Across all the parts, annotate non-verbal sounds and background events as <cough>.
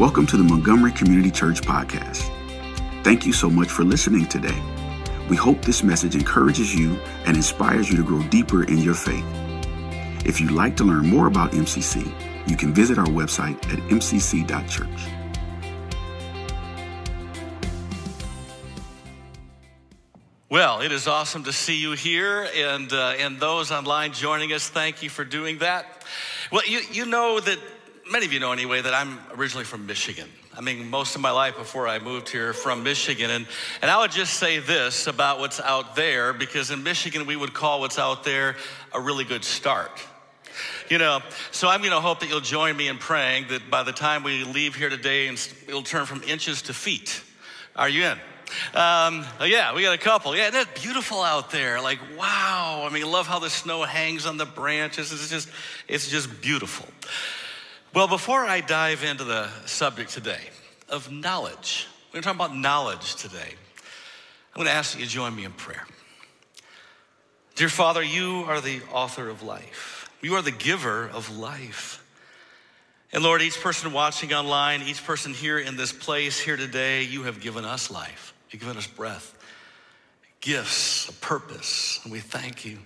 Welcome to the Montgomery Community Church Podcast. Thank you so much for listening today. We hope this message encourages you and inspires you to grow deeper in your faith. If you'd like to learn more about MCC, you can visit our website at mcc.church. Well, it is awesome to see you here, and uh, and those online joining us. Thank you for doing that. Well, you you know that many of you know anyway that I'm originally from Michigan. I mean, most of my life before I moved here from Michigan, and and I would just say this about what's out there because in Michigan we would call what's out there a really good start. You know, so I'm going to hope that you'll join me in praying that by the time we leave here today, it'll turn from inches to feet. Are you in? Um, yeah, we got a couple. Yeah, it's beautiful out there. Like, wow. I mean, love how the snow hangs on the branches. It's just, it's just beautiful. Well, before I dive into the subject today of knowledge, we're talking about knowledge today. I'm going to ask that you join me in prayer. Dear Father, you are the author of life. You are the giver of life. And Lord, each person watching online, each person here in this place here today, you have given us life. You've given us breath, gifts, a purpose, and we thank you.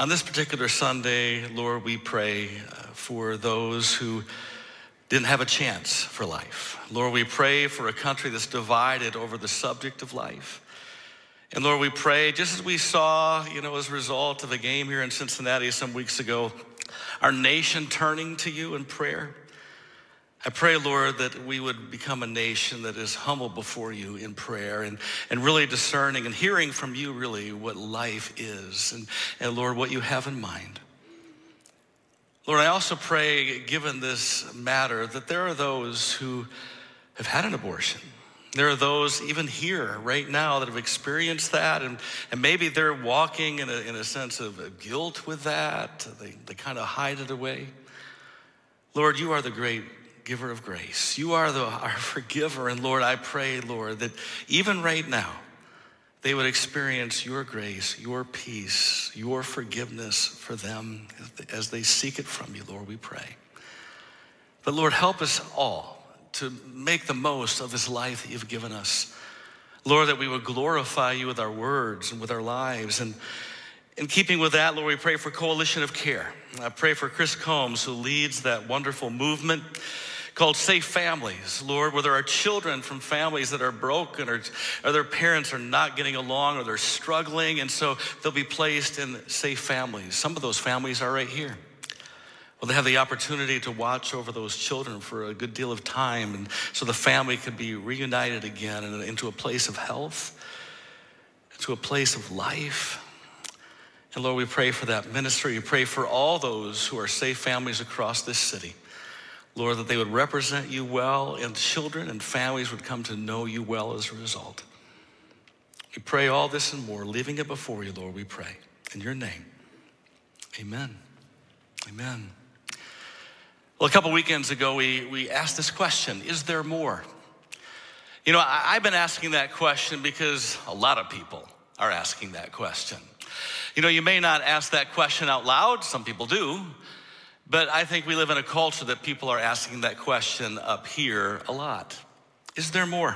On this particular Sunday, Lord, we pray uh, for those who didn't have a chance for life. Lord, we pray for a country that's divided over the subject of life. And Lord, we pray, just as we saw, you know, as a result of a game here in Cincinnati some weeks ago, our nation turning to you in prayer. I pray, Lord, that we would become a nation that is humble before you in prayer and, and really discerning and hearing from you, really, what life is and, and, Lord, what you have in mind. Lord, I also pray, given this matter, that there are those who have had an abortion. There are those even here right now that have experienced that, and, and maybe they're walking in a, in a sense of guilt with that. They, they kind of hide it away. Lord, you are the great giver of grace. You are the, our forgiver. And Lord, I pray, Lord, that even right now, they would experience your grace, your peace, your forgiveness for them as they seek it from you, Lord, we pray. But Lord, help us all to make the most of this life that you've given us. Lord, that we would glorify you with our words and with our lives. And in keeping with that, Lord, we pray for Coalition of Care. I pray for Chris Combs, who leads that wonderful movement called Safe Families, Lord, where there are children from families that are broken or, or their parents are not getting along or they're struggling, and so they'll be placed in safe families. Some of those families are right here. Well, they have the opportunity to watch over those children for a good deal of time, and so the family could be reunited again and into a place of health, into a place of life. And Lord, we pray for that ministry. We pray for all those who are safe families across this city. Lord, that they would represent you well, and children and families would come to know you well as a result. We pray all this and more, leaving it before you, Lord, we pray. In your name, amen. Amen. Well, a couple weekends ago, we, we asked this question Is there more? You know, I, I've been asking that question because a lot of people are asking that question. You know, you may not ask that question out loud, some people do, but I think we live in a culture that people are asking that question up here a lot. Is there more?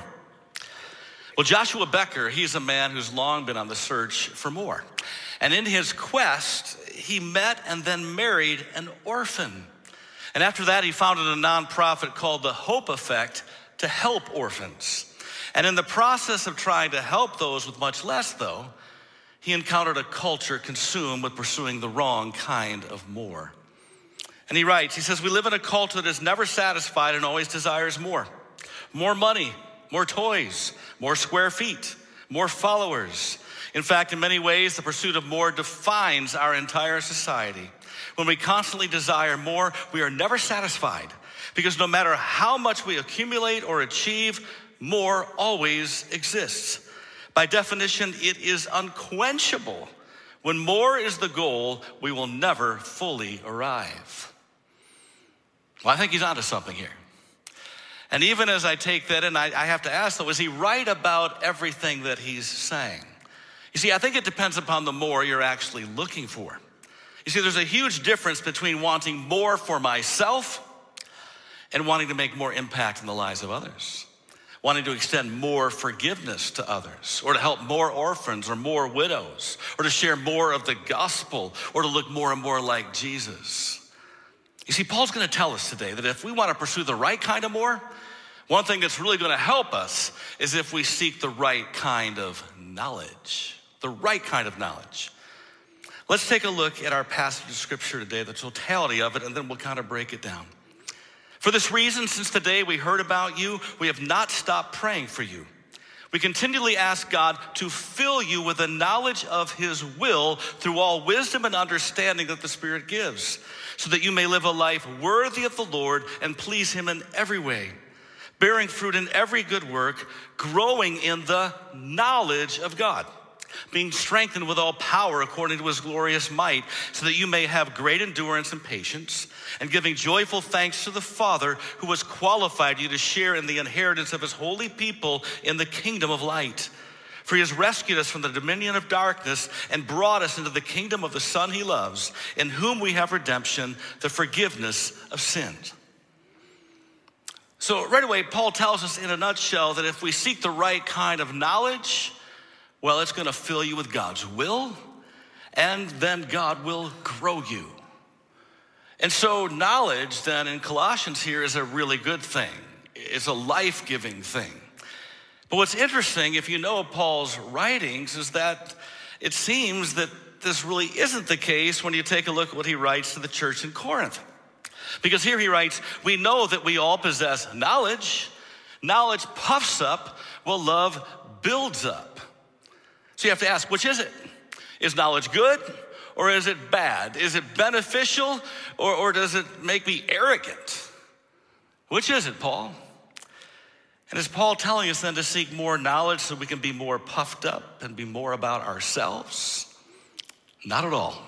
Well, Joshua Becker, he's a man who's long been on the search for more. And in his quest, he met and then married an orphan. And after that, he founded a nonprofit called the Hope Effect to help orphans. And in the process of trying to help those with much less, though, he encountered a culture consumed with pursuing the wrong kind of more. And he writes, he says, We live in a culture that is never satisfied and always desires more. More money, more toys, more square feet, more followers. In fact, in many ways, the pursuit of more defines our entire society. When we constantly desire more, we are never satisfied because no matter how much we accumulate or achieve, more always exists. By definition, it is unquenchable. When more is the goal, we will never fully arrive. Well, I think he's onto something here. And even as I take that in, I, I have to ask though, is he right about everything that he's saying? You see, I think it depends upon the more you're actually looking for. You see, there's a huge difference between wanting more for myself and wanting to make more impact in the lives of others, wanting to extend more forgiveness to others, or to help more orphans or more widows, or to share more of the gospel, or to look more and more like Jesus. You see, Paul's going to tell us today that if we want to pursue the right kind of more, one thing that's really going to help us is if we seek the right kind of knowledge. The right kind of knowledge. Let's take a look at our passage of scripture today, the totality of it, and then we'll kind of break it down. For this reason, since the day we heard about you, we have not stopped praying for you. We continually ask God to fill you with the knowledge of His will through all wisdom and understanding that the Spirit gives, so that you may live a life worthy of the Lord and please Him in every way, bearing fruit in every good work, growing in the knowledge of God being strengthened with all power according to his glorious might, so that you may have great endurance and patience, and giving joyful thanks to the Father who has qualified you to share in the inheritance of his holy people in the kingdom of light. For he has rescued us from the dominion of darkness and brought us into the kingdom of the Son he loves, in whom we have redemption, the forgiveness of sins. So, right away, Paul tells us in a nutshell that if we seek the right kind of knowledge, well, it's going to fill you with God's will, and then God will grow you. And so, knowledge then in Colossians here is a really good thing, it's a life giving thing. But what's interesting, if you know Paul's writings, is that it seems that this really isn't the case when you take a look at what he writes to the church in Corinth. Because here he writes, We know that we all possess knowledge. Knowledge puffs up, while love builds up. So you have to ask, which is it? Is knowledge good or is it bad? Is it beneficial or, or does it make me arrogant? Which is it, Paul? And is Paul telling us then to seek more knowledge so we can be more puffed up and be more about ourselves? Not at all.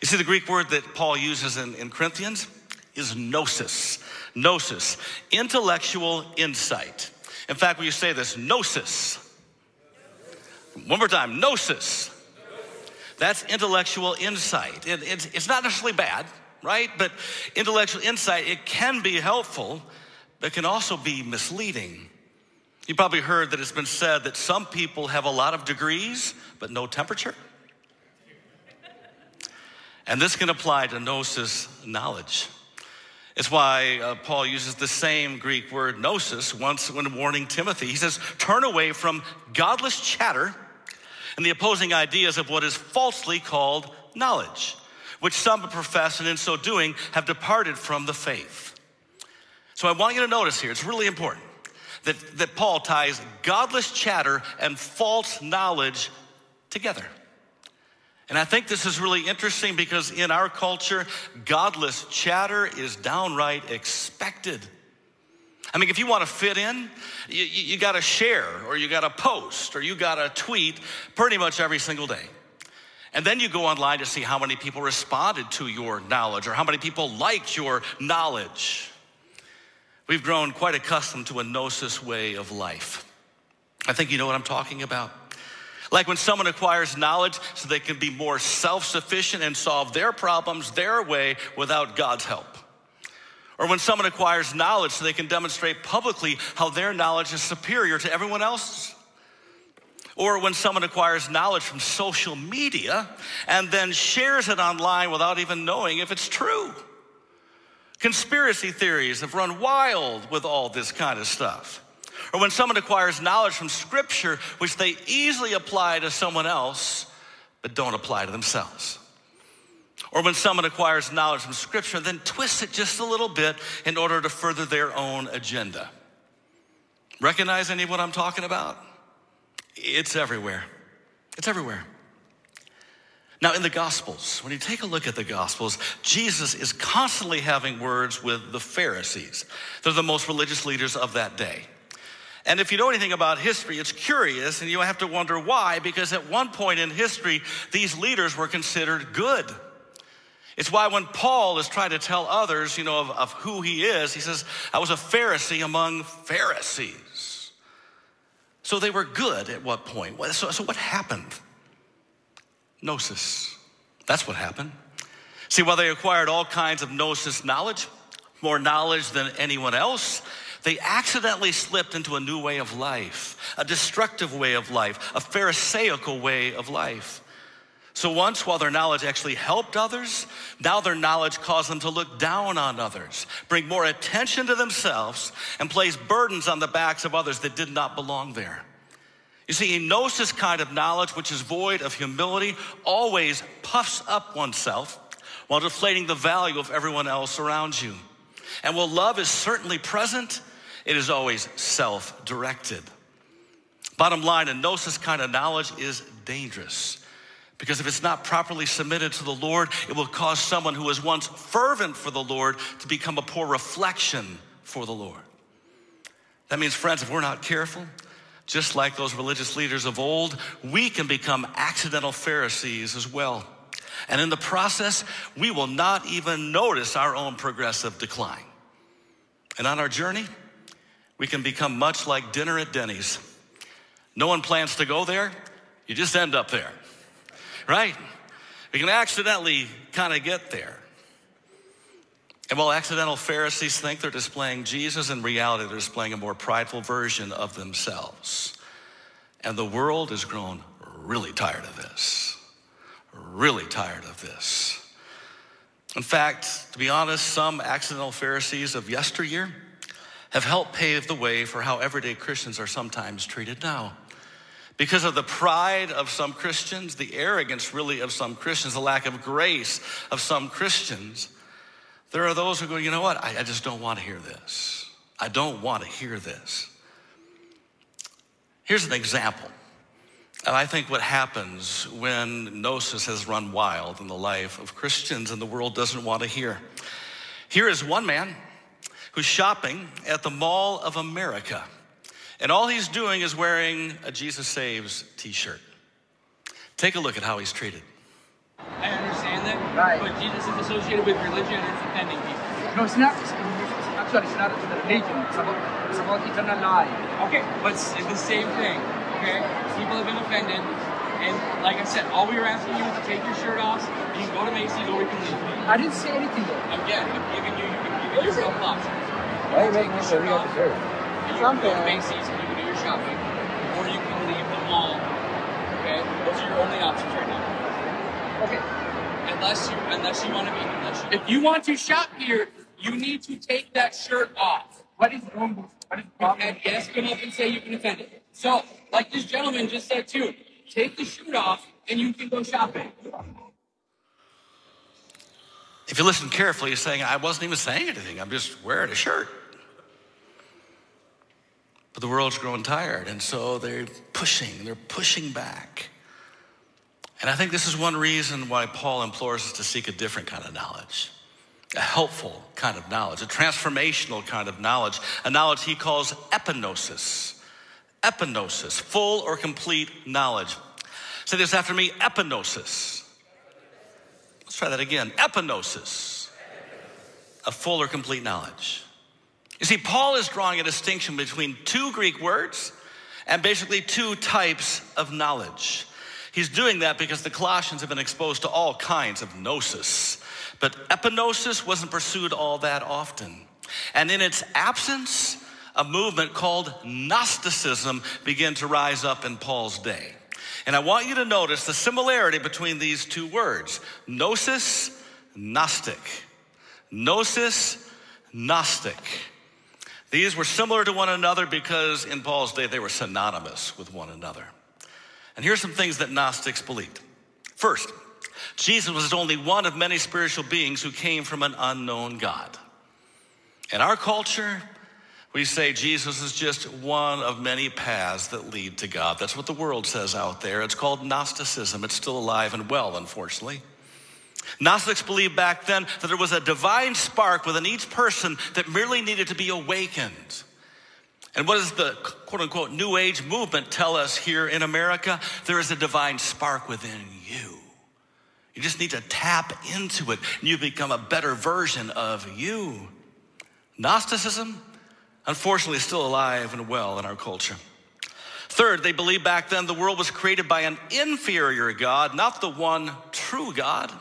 You see, the Greek word that Paul uses in, in Corinthians is gnosis. Gnosis, intellectual insight. In fact, when you say this, gnosis, one more time, gnosis. That's intellectual insight. It, it's, it's not necessarily bad, right? But intellectual insight, it can be helpful, but can also be misleading. You probably heard that it's been said that some people have a lot of degrees, but no temperature. And this can apply to gnosis knowledge. It's why uh, Paul uses the same Greek word gnosis once when warning Timothy. He says, Turn away from godless chatter and the opposing ideas of what is falsely called knowledge, which some profess, and in so doing have departed from the faith. So I want you to notice here, it's really important that, that Paul ties godless chatter and false knowledge together. And I think this is really interesting because in our culture, godless chatter is downright expected. I mean, if you want to fit in, you, you, got to share, or you got to post, or you got to tweet pretty much every single day. And then you go online to see how many people responded to your knowledge or how many people liked your knowledge. We've grown quite accustomed to a gnosis way of life. I think you know what I'm talking about. Like when someone acquires knowledge so they can be more self sufficient and solve their problems their way without God's help. Or when someone acquires knowledge so they can demonstrate publicly how their knowledge is superior to everyone else's. Or when someone acquires knowledge from social media and then shares it online without even knowing if it's true. Conspiracy theories have run wild with all this kind of stuff. Or when someone acquires knowledge from scripture, which they easily apply to someone else, but don't apply to themselves. Or when someone acquires knowledge from Scripture, then twists it just a little bit in order to further their own agenda. Recognize any of what I'm talking about? It's everywhere. It's everywhere. Now, in the Gospels, when you take a look at the Gospels, Jesus is constantly having words with the Pharisees. They're the most religious leaders of that day. And if you know anything about history, it's curious, and you have to wonder why, because at one point in history, these leaders were considered good. It's why when Paul is trying to tell others, you know, of, of who he is, he says, I was a Pharisee among Pharisees. So they were good at what point? So, so what happened? Gnosis. That's what happened. See, while they acquired all kinds of gnosis knowledge, more knowledge than anyone else, they accidentally slipped into a new way of life, a destructive way of life, a Pharisaical way of life. So once, while their knowledge actually helped others, now their knowledge caused them to look down on others, bring more attention to themselves, and place burdens on the backs of others that did not belong there. You see, a gnosis kind of knowledge, which is void of humility, always puffs up oneself while deflating the value of everyone else around you. And while love is certainly present, it is always self directed. Bottom line, a gnosis kind of knowledge is dangerous. Because if it's not properly submitted to the Lord, it will cause someone who was once fervent for the Lord to become a poor reflection for the Lord. That means, friends, if we're not careful, just like those religious leaders of old, we can become accidental Pharisees as well. And in the process, we will not even notice our own progressive decline. And on our journey, we can become much like dinner at Denny's. No one plans to go there, you just end up there, right? We can accidentally kind of get there. And while accidental Pharisees think they're displaying Jesus, in reality, they're displaying a more prideful version of themselves. And the world has grown really tired of this. Really tired of this. In fact, to be honest, some accidental Pharisees of yesteryear have helped pave the way for how everyday Christians are sometimes treated now. Because of the pride of some Christians, the arrogance really of some Christians, the lack of grace of some Christians, there are those who go, you know what? I, I just don't want to hear this. I don't want to hear this. Here's an example. And I think what happens when gnosis has run wild in the life of Christians and the world doesn't want to hear. Here is one man who's shopping at the Mall of America. And all he's doing is wearing a Jesus Saves t shirt. Take a look at how he's treated. I understand that, right. but Jesus is associated with religion and offending people. No, it's not. Actually, it's not the religion. It's about, it's about eternal life. Okay, but it's the same thing. Okay, people have been offended, and like I said, all we were asking you is to take your shirt off. You can go to Macy's or we can leave. I didn't say anything. Though. Again, I'm giving you. You can give yourself options. Why are you making sure we got the shirt? You can go to Macy's and you can do your shopping, or you can leave the mall. Okay, those are your only options right now. Okay. Unless you, unless you want to be, unless you, if you want to shop here, you need to take that shirt off. What is wrong? What is wrong? And yes, come up and say you can offend it. So, like this gentleman just said too, take the shirt off and you can go shopping. If you listen carefully, he's saying, I wasn't even saying anything. I'm just wearing a shirt. But the world's growing tired, and so they're pushing, they're pushing back. And I think this is one reason why Paul implores us to seek a different kind of knowledge, a helpful kind of knowledge, a transformational kind of knowledge, a knowledge he calls epignosis. Epignosis, full or complete knowledge. Say this after me epignosis. Let's try that again. Epignosis, a full or complete knowledge. You see, Paul is drawing a distinction between two Greek words and basically two types of knowledge. He's doing that because the Colossians have been exposed to all kinds of gnosis, but epignosis wasn't pursued all that often. And in its absence, a movement called Gnosticism began to rise up in Paul's day. And I want you to notice the similarity between these two words gnosis, Gnostic. Gnosis, Gnostic. These were similar to one another because in Paul's day they were synonymous with one another. And here's some things that Gnostics believed. First, Jesus was only one of many spiritual beings who came from an unknown God. In our culture, we say Jesus is just one of many paths that lead to God. That's what the world says out there. It's called Gnosticism. It's still alive and well, unfortunately. Gnostics believed back then that there was a divine spark within each person that merely needed to be awakened. And what does the quote unquote New Age movement tell us here in America? There is a divine spark within you. You just need to tap into it and you become a better version of you. Gnosticism, unfortunately, is still alive and well in our culture. Third, they believed back then the world was created by an inferior God, not the one true God.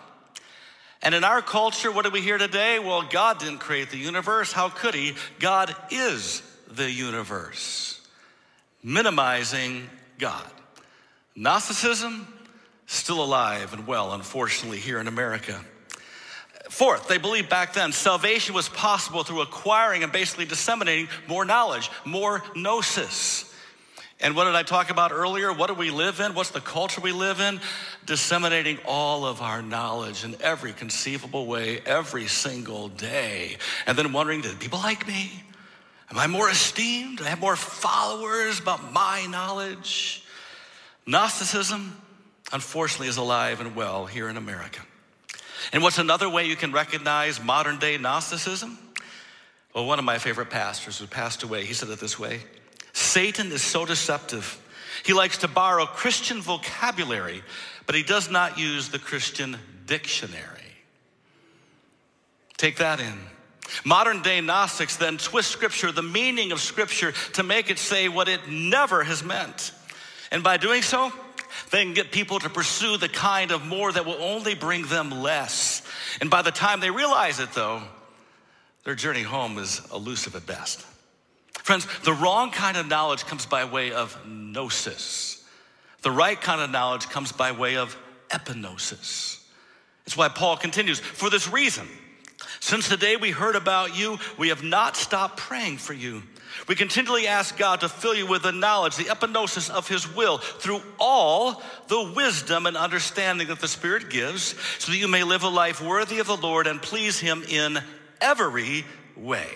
And in our culture, what do we hear today? Well, God didn't create the universe. How could He? God is the universe, minimizing God. Gnosticism, still alive and well, unfortunately, here in America. Fourth, they believed back then salvation was possible through acquiring and basically disseminating more knowledge, more gnosis. And what did I talk about earlier? What do we live in? What's the culture we live in? Disseminating all of our knowledge in every conceivable way, every single day. And then wondering, did people like me? Am I more esteemed? Do I have more followers about my knowledge? Gnosticism, unfortunately, is alive and well here in America. And what's another way you can recognize modern day Gnosticism? Well, one of my favorite pastors who passed away, he said it this way Satan is so deceptive. He likes to borrow Christian vocabulary, but he does not use the Christian dictionary. Take that in. Modern day Gnostics then twist Scripture, the meaning of Scripture, to make it say what it never has meant. And by doing so, they can get people to pursue the kind of more that will only bring them less. And by the time they realize it, though, their journey home is elusive at best. Friends, the wrong kind of knowledge comes by way of gnosis. The right kind of knowledge comes by way of epignosis. It's why Paul continues, for this reason, since the day we heard about you, we have not stopped praying for you. We continually ask God to fill you with the knowledge, the epignosis of His will, through all the wisdom and understanding that the Spirit gives, so that you may live a life worthy of the Lord and please Him in every way.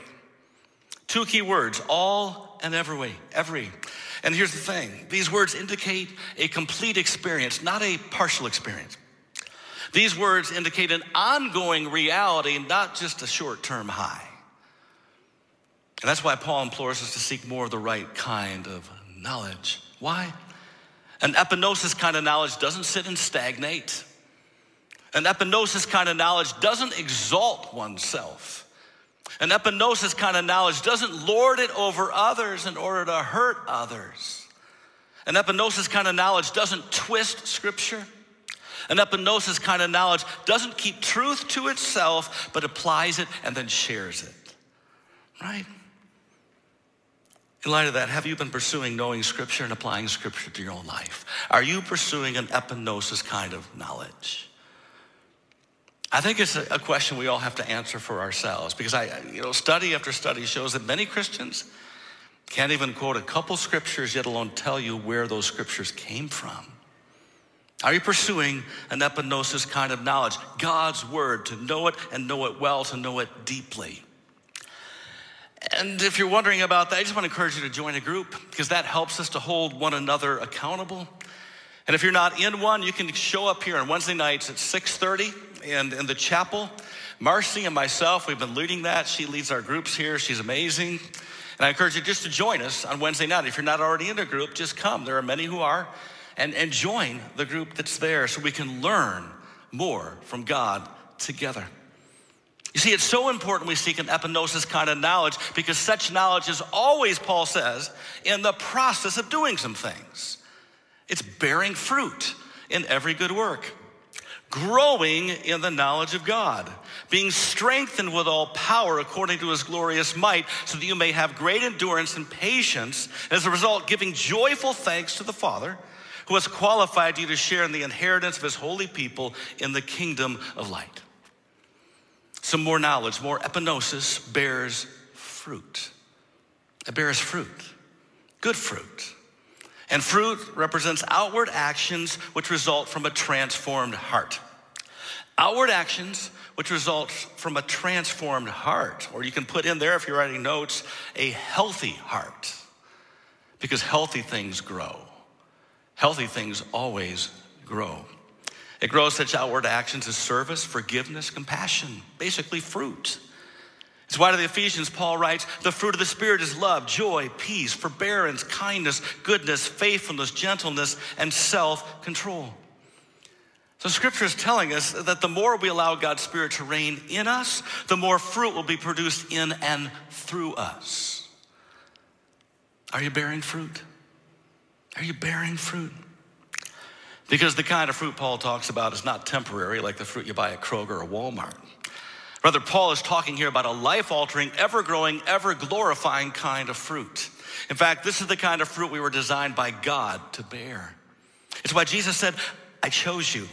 Two key words all and every way, every. And here's the thing these words indicate a complete experience, not a partial experience. These words indicate an ongoing reality, not just a short term high. And that's why Paul implores us to seek more of the right kind of knowledge. Why? An epignosis kind of knowledge doesn't sit and stagnate. An epignosis kind of knowledge doesn't exalt oneself. An epignosis kind of knowledge doesn't lord it over others in order to hurt others. An epignosis kind of knowledge doesn't twist scripture. An epignosis kind of knowledge doesn't keep truth to itself, but applies it and then shares it. Right? In light of that, have you been pursuing knowing Scripture and applying Scripture to your own life? Are you pursuing an epignosis kind of knowledge? I think it's a question we all have to answer for ourselves because I, you know, study after study shows that many Christians can't even quote a couple scriptures, yet alone tell you where those scriptures came from. Are you pursuing an epignosis kind of knowledge? God's word, to know it and know it well, to know it deeply. And if you're wondering about that, I just want to encourage you to join a group because that helps us to hold one another accountable. And if you're not in one, you can show up here on Wednesday nights at 6:30 and in the chapel. Marcy and myself, we've been leading that. She leads our groups here. She's amazing. And I encourage you just to join us on Wednesday night. If you're not already in a group, just come. There are many who are. And, and join the group that's there so we can learn more from God together. You see, it's so important we seek an epignosis kind of knowledge because such knowledge is always, Paul says, in the process of doing some things. It's bearing fruit in every good work growing in the knowledge of God, being strengthened with all power according to his glorious might, so that you may have great endurance and patience, and as a result, giving joyful thanks to the Father who has qualified you to share in the inheritance of his holy people in the kingdom of light. Some more knowledge, more epignosis bears fruit. It bears fruit, good fruit. And fruit represents outward actions which result from a transformed heart. Outward actions which result from a transformed heart. Or you can put in there, if you're writing notes, a healthy heart. Because healthy things grow. Healthy things always grow. It grows such outward actions as service, forgiveness, compassion, basically fruit. It's why to the Ephesians, Paul writes, the fruit of the Spirit is love, joy, peace, forbearance, kindness, goodness, faithfulness, gentleness, and self control. So, scripture is telling us that the more we allow God's Spirit to reign in us, the more fruit will be produced in and through us. Are you bearing fruit? Are you bearing fruit? Because the kind of fruit Paul talks about is not temporary, like the fruit you buy at Kroger or Walmart. Rather, Paul is talking here about a life altering, ever growing, ever glorifying kind of fruit. In fact, this is the kind of fruit we were designed by God to bear. It's why Jesus said, I chose you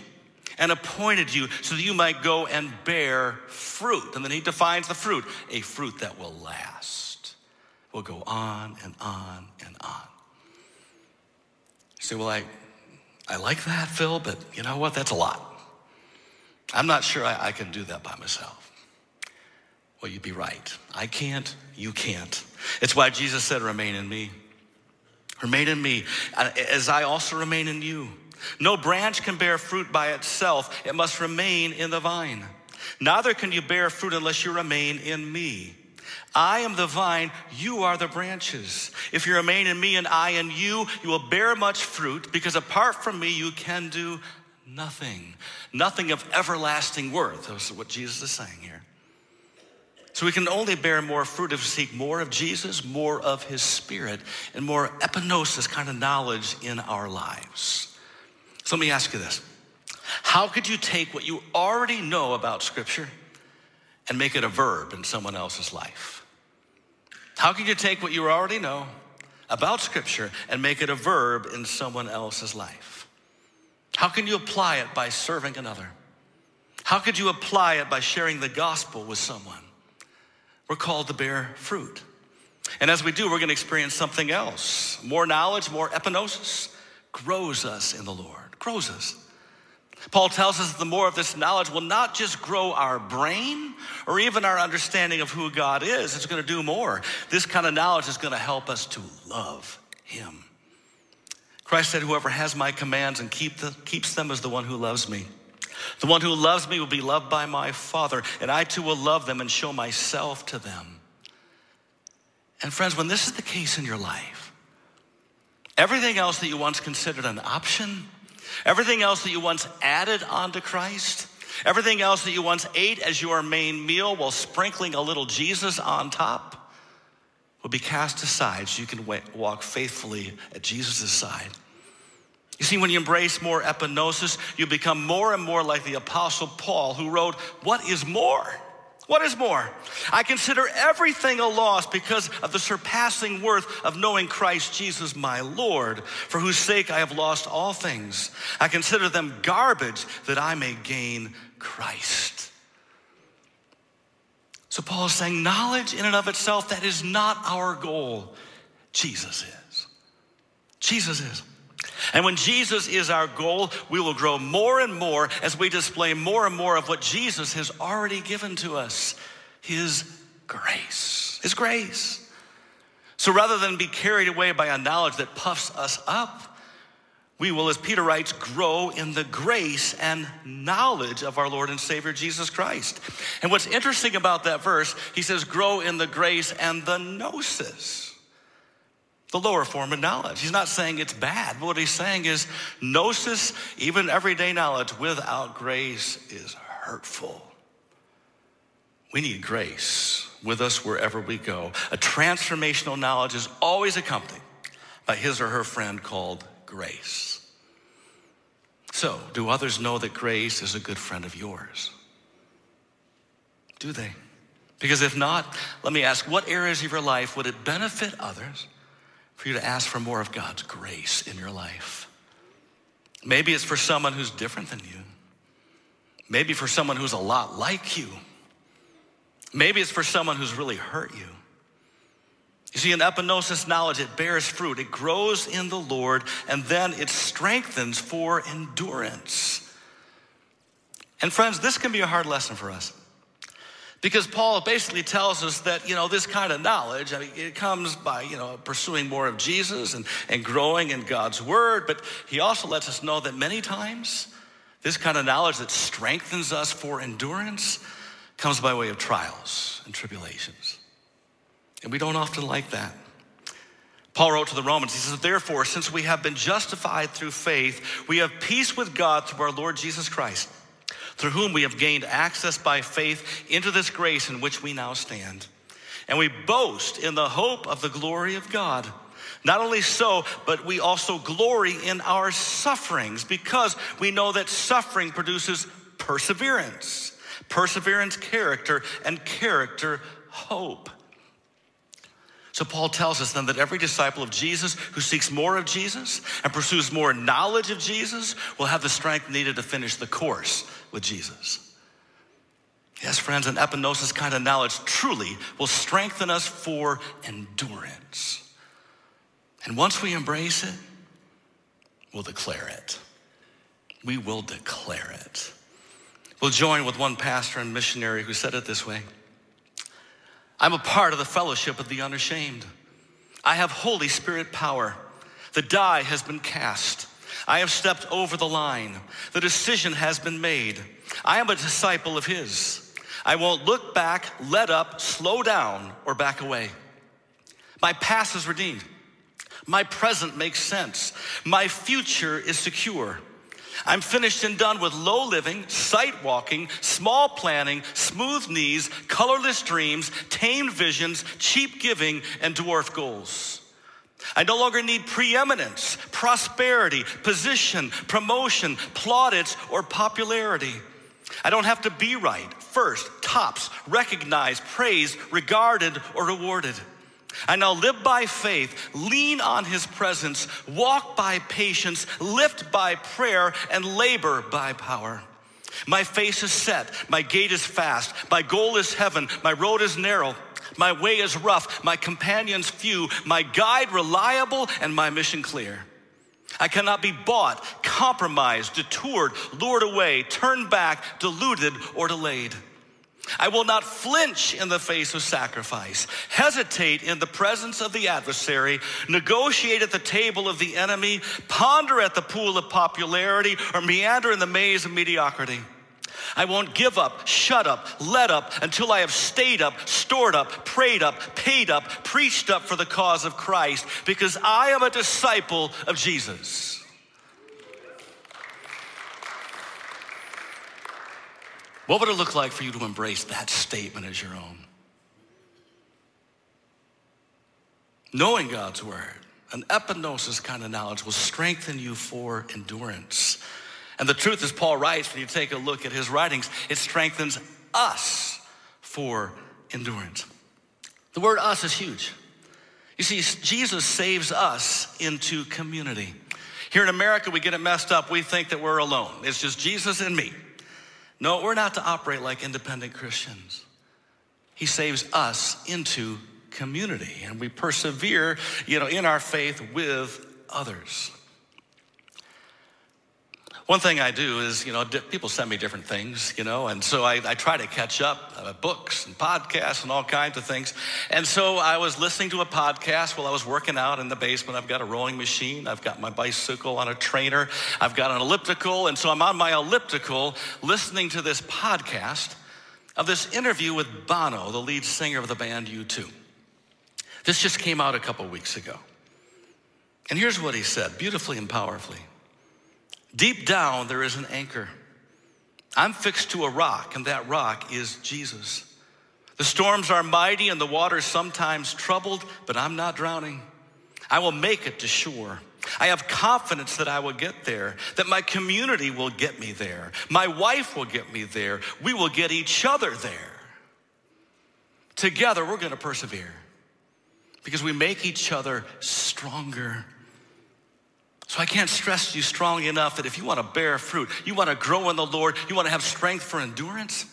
and appointed you so that you might go and bear fruit. And then he defines the fruit a fruit that will last, will go on and on and on. You say, Well, I, I like that, Phil, but you know what? That's a lot. I'm not sure I, I can do that by myself. Well, you'd be right. I can't, you can't. It's why Jesus said, Remain in me. Remain in me, as I also remain in you. No branch can bear fruit by itself, it must remain in the vine. Neither can you bear fruit unless you remain in me. I am the vine, you are the branches. If you remain in me and I in you, you will bear much fruit, because apart from me, you can do nothing. Nothing of everlasting worth. That's what Jesus is saying here. So we can only bear more fruit if we seek more of Jesus, more of his spirit, and more epignosis kind of knowledge in our lives. So let me ask you this How could you take what you already know about Scripture and make it a verb in someone else's life? How can you take what you already know about Scripture and make it a verb in someone else's life? How can you apply it by serving another? How could you apply it by sharing the gospel with someone? We're called to bear fruit. And as we do, we're going to experience something else. More knowledge, more epignosis grows us in the Lord, grows us. Paul tells us that the more of this knowledge will not just grow our brain or even our understanding of who God is, it's going to do more. This kind of knowledge is going to help us to love Him. Christ said, Whoever has my commands and keep the, keeps them is the one who loves me. The one who loves me will be loved by my Father, and I too will love them and show myself to them. And friends, when this is the case in your life, everything else that you once considered an option, everything else that you once added onto Christ, everything else that you once ate as your main meal while sprinkling a little Jesus on top, will be cast aside so you can walk faithfully at Jesus' side. You see, when you embrace more epignosis, you become more and more like the Apostle Paul, who wrote, What is more? What is more? I consider everything a loss because of the surpassing worth of knowing Christ Jesus my Lord, for whose sake I have lost all things. I consider them garbage that I may gain Christ. So Paul is saying, knowledge in and of itself, that is not our goal. Jesus is. Jesus is. And when Jesus is our goal, we will grow more and more as we display more and more of what Jesus has already given to us His grace. His grace. So rather than be carried away by a knowledge that puffs us up, we will, as Peter writes, grow in the grace and knowledge of our Lord and Savior Jesus Christ. And what's interesting about that verse, he says, grow in the grace and the gnosis the lower form of knowledge. He's not saying it's bad, what he's saying is gnosis, even everyday knowledge without grace, is hurtful. We need grace with us wherever we go. A transformational knowledge is always accompanied by his or her friend called grace. So, do others know that grace is a good friend of yours? Do they? Because if not, let me ask what areas of your life would it benefit others? For you to ask for more of God's grace in your life. Maybe it's for someone who's different than you. Maybe for someone who's a lot like you. Maybe it's for someone who's really hurt you. You see, in epignosis knowledge, it bears fruit. It grows in the Lord, and then it strengthens for endurance. And friends, this can be a hard lesson for us. Because Paul basically tells us that, you know, this kind of knowledge, I mean, it comes by, you know, pursuing more of Jesus and, and growing in God's word. But he also lets us know that many times this kind of knowledge that strengthens us for endurance comes by way of trials and tribulations. And we don't often like that. Paul wrote to the Romans, he says, Therefore, since we have been justified through faith, we have peace with God through our Lord Jesus Christ through whom we have gained access by faith into this grace in which we now stand. And we boast in the hope of the glory of God. Not only so, but we also glory in our sufferings because we know that suffering produces perseverance, perseverance, character, and character, hope. So, Paul tells us then that every disciple of Jesus who seeks more of Jesus and pursues more knowledge of Jesus will have the strength needed to finish the course with Jesus. Yes, friends, an epignosis kind of knowledge truly will strengthen us for endurance. And once we embrace it, we'll declare it. We will declare it. We'll join with one pastor and missionary who said it this way I'm a part of the fellowship of the unashamed. I have Holy Spirit power. The die has been cast. I have stepped over the line. The decision has been made. I am a disciple of His. I won't look back, let up, slow down, or back away. My past is redeemed. My present makes sense. My future is secure. I'm finished and done with low living, sight walking, small planning, smooth knees, colorless dreams, tamed visions, cheap giving, and dwarf goals. I no longer need preeminence, prosperity, position, promotion, plaudits, or popularity. I don't have to be right, first, tops, recognized, praised, regarded, or rewarded. I now live by faith, lean on his presence, walk by patience, lift by prayer, and labor by power. My face is set, my gait is fast, my goal is heaven, my road is narrow, my way is rough, my companions few, my guide reliable, and my mission clear. I cannot be bought, compromised, detoured, lured away, turned back, deluded, or delayed. I will not flinch in the face of sacrifice, hesitate in the presence of the adversary, negotiate at the table of the enemy, ponder at the pool of popularity, or meander in the maze of mediocrity. I won't give up, shut up, let up until I have stayed up, stored up, prayed up, paid up, preached up for the cause of Christ, because I am a disciple of Jesus. What would it look like for you to embrace that statement as your own? Knowing God's word, an epignosis kind of knowledge will strengthen you for endurance. And the truth is, Paul writes, when you take a look at his writings, it strengthens us for endurance. The word us is huge. You see, Jesus saves us into community. Here in America, we get it messed up. We think that we're alone. It's just Jesus and me. No, we're not to operate like independent Christians. He saves us into community and we persevere, you know, in our faith with others. One thing I do is, you know, people send me different things, you know, and so I, I try to catch up uh, books and podcasts and all kinds of things. And so I was listening to a podcast while I was working out in the basement. I've got a rowing machine, I've got my bicycle on a trainer, I've got an elliptical. And so I'm on my elliptical listening to this podcast of this interview with Bono, the lead singer of the band U2. This just came out a couple weeks ago. And here's what he said beautifully and powerfully. Deep down, there is an anchor. I'm fixed to a rock, and that rock is Jesus. The storms are mighty and the waters sometimes troubled, but I'm not drowning. I will make it to shore. I have confidence that I will get there, that my community will get me there, my wife will get me there, we will get each other there. Together, we're going to persevere because we make each other stronger. So I can't stress you strongly enough that if you want to bear fruit, you want to grow in the Lord, you want to have strength for endurance,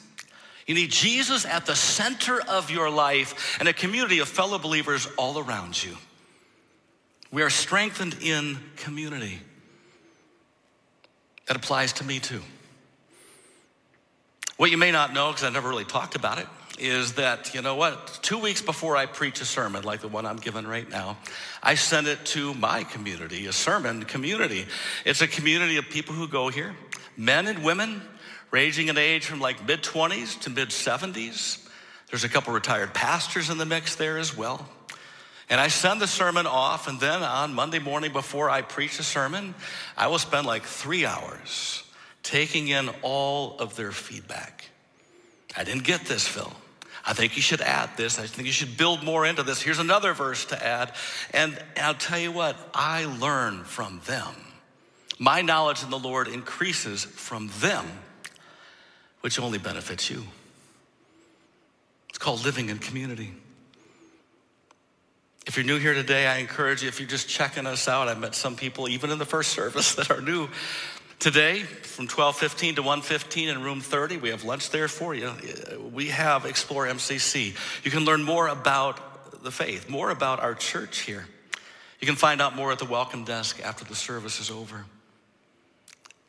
you need Jesus at the center of your life and a community of fellow believers all around you. We are strengthened in community. That applies to me too. What you may not know, because I never really talked about it, is that, you know what, two weeks before I preach a sermon like the one I'm giving right now, I send it to my community, a sermon community. It's a community of people who go here, men and women, ranging in age from like mid 20s to mid 70s. There's a couple retired pastors in the mix there as well. And I send the sermon off, and then on Monday morning before I preach the sermon, I will spend like three hours taking in all of their feedback. I didn't get this, Phil. I think you should add this. I think you should build more into this. Here's another verse to add. And I'll tell you what, I learn from them. My knowledge in the Lord increases from them, which only benefits you. It's called living in community. If you're new here today, I encourage you, if you're just checking us out, I met some people even in the first service <laughs> that are new. Today, from 12:15 to 1:15 in room 30, we have lunch there for you. We have Explore MCC. You can learn more about the faith, more about our church here. You can find out more at the welcome desk after the service is over.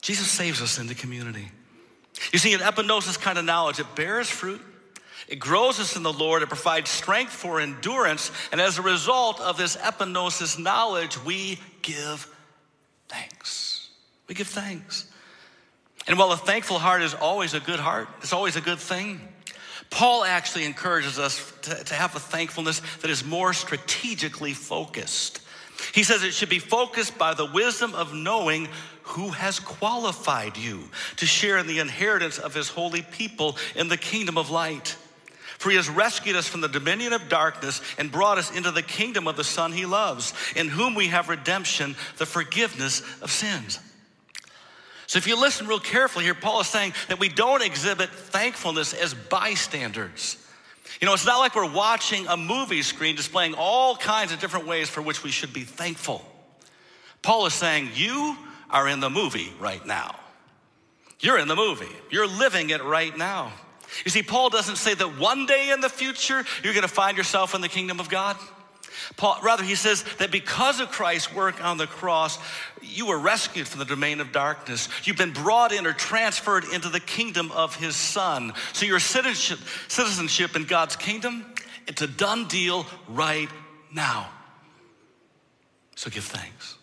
Jesus saves us in the community. You see, an epignosis kind of knowledge, it bears fruit, it grows us in the Lord, it provides strength for endurance, and as a result of this epignosis knowledge, we give thanks. We give thanks. And while a thankful heart is always a good heart, it's always a good thing, Paul actually encourages us to, to have a thankfulness that is more strategically focused. He says it should be focused by the wisdom of knowing who has qualified you to share in the inheritance of his holy people in the kingdom of light. For he has rescued us from the dominion of darkness and brought us into the kingdom of the Son he loves, in whom we have redemption, the forgiveness of sins. So if you listen real carefully here, Paul is saying that we don't exhibit thankfulness as bystanders. You know, it's not like we're watching a movie screen displaying all kinds of different ways for which we should be thankful. Paul is saying, You are in the movie right now. You're in the movie, you're living it right now. You see, Paul doesn't say that one day in the future you're going to find yourself in the kingdom of God. Paul, rather, he says that because of Christ's work on the cross, you were rescued from the domain of darkness. You've been brought in or transferred into the kingdom of his son. So your citizenship, citizenship in God's kingdom, it's a done deal right now. So give thanks.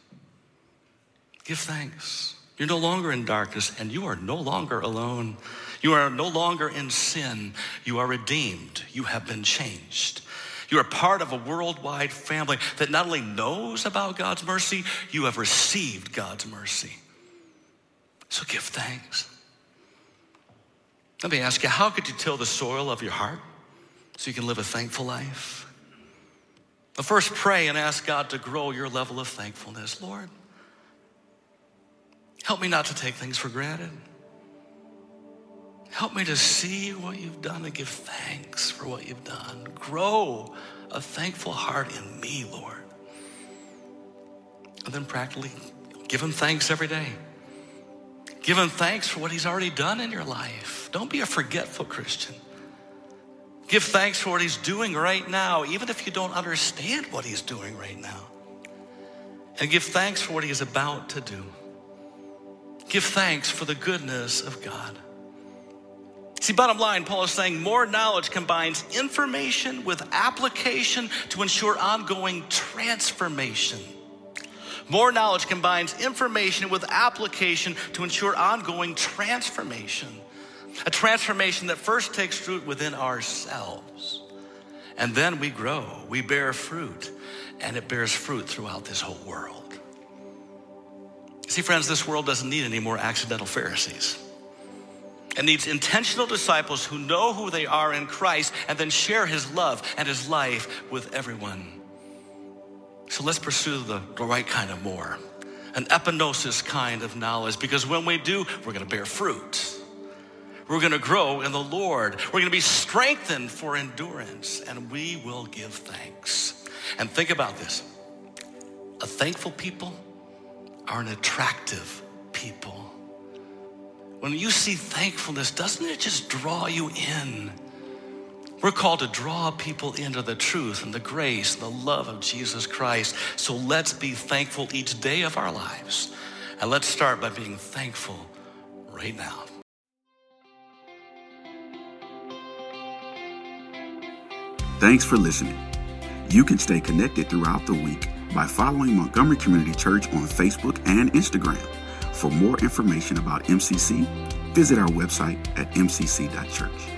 Give thanks. You're no longer in darkness and you are no longer alone. You are no longer in sin. You are redeemed. You have been changed. You are part of a worldwide family that not only knows about God's mercy, you have received God's mercy. So give thanks. Let me ask you, how could you till the soil of your heart so you can live a thankful life? But first, pray and ask God to grow your level of thankfulness. Lord, help me not to take things for granted. Help me to see what you've done and give thanks for what you've done. Grow a thankful heart in me, Lord. And then practically give him thanks every day. Give him thanks for what he's already done in your life. Don't be a forgetful Christian. Give thanks for what he's doing right now, even if you don't understand what he's doing right now. And give thanks for what he is about to do. Give thanks for the goodness of God. See, bottom line, Paul is saying more knowledge combines information with application to ensure ongoing transformation. More knowledge combines information with application to ensure ongoing transformation. A transformation that first takes root within ourselves. And then we grow, we bear fruit, and it bears fruit throughout this whole world. See, friends, this world doesn't need any more accidental Pharisees and needs intentional disciples who know who they are in Christ and then share his love and his life with everyone. So let's pursue the, the right kind of more, an epignosis kind of knowledge, because when we do, we're going to bear fruit. We're going to grow in the Lord. We're going to be strengthened for endurance, and we will give thanks. And think about this a thankful people are an attractive people. When you see thankfulness, doesn't it just draw you in? We're called to draw people into the truth and the grace and the love of Jesus Christ. So let's be thankful each day of our lives. And let's start by being thankful right now. Thanks for listening. You can stay connected throughout the week by following Montgomery Community Church on Facebook and Instagram. For more information about MCC, visit our website at mcc.church.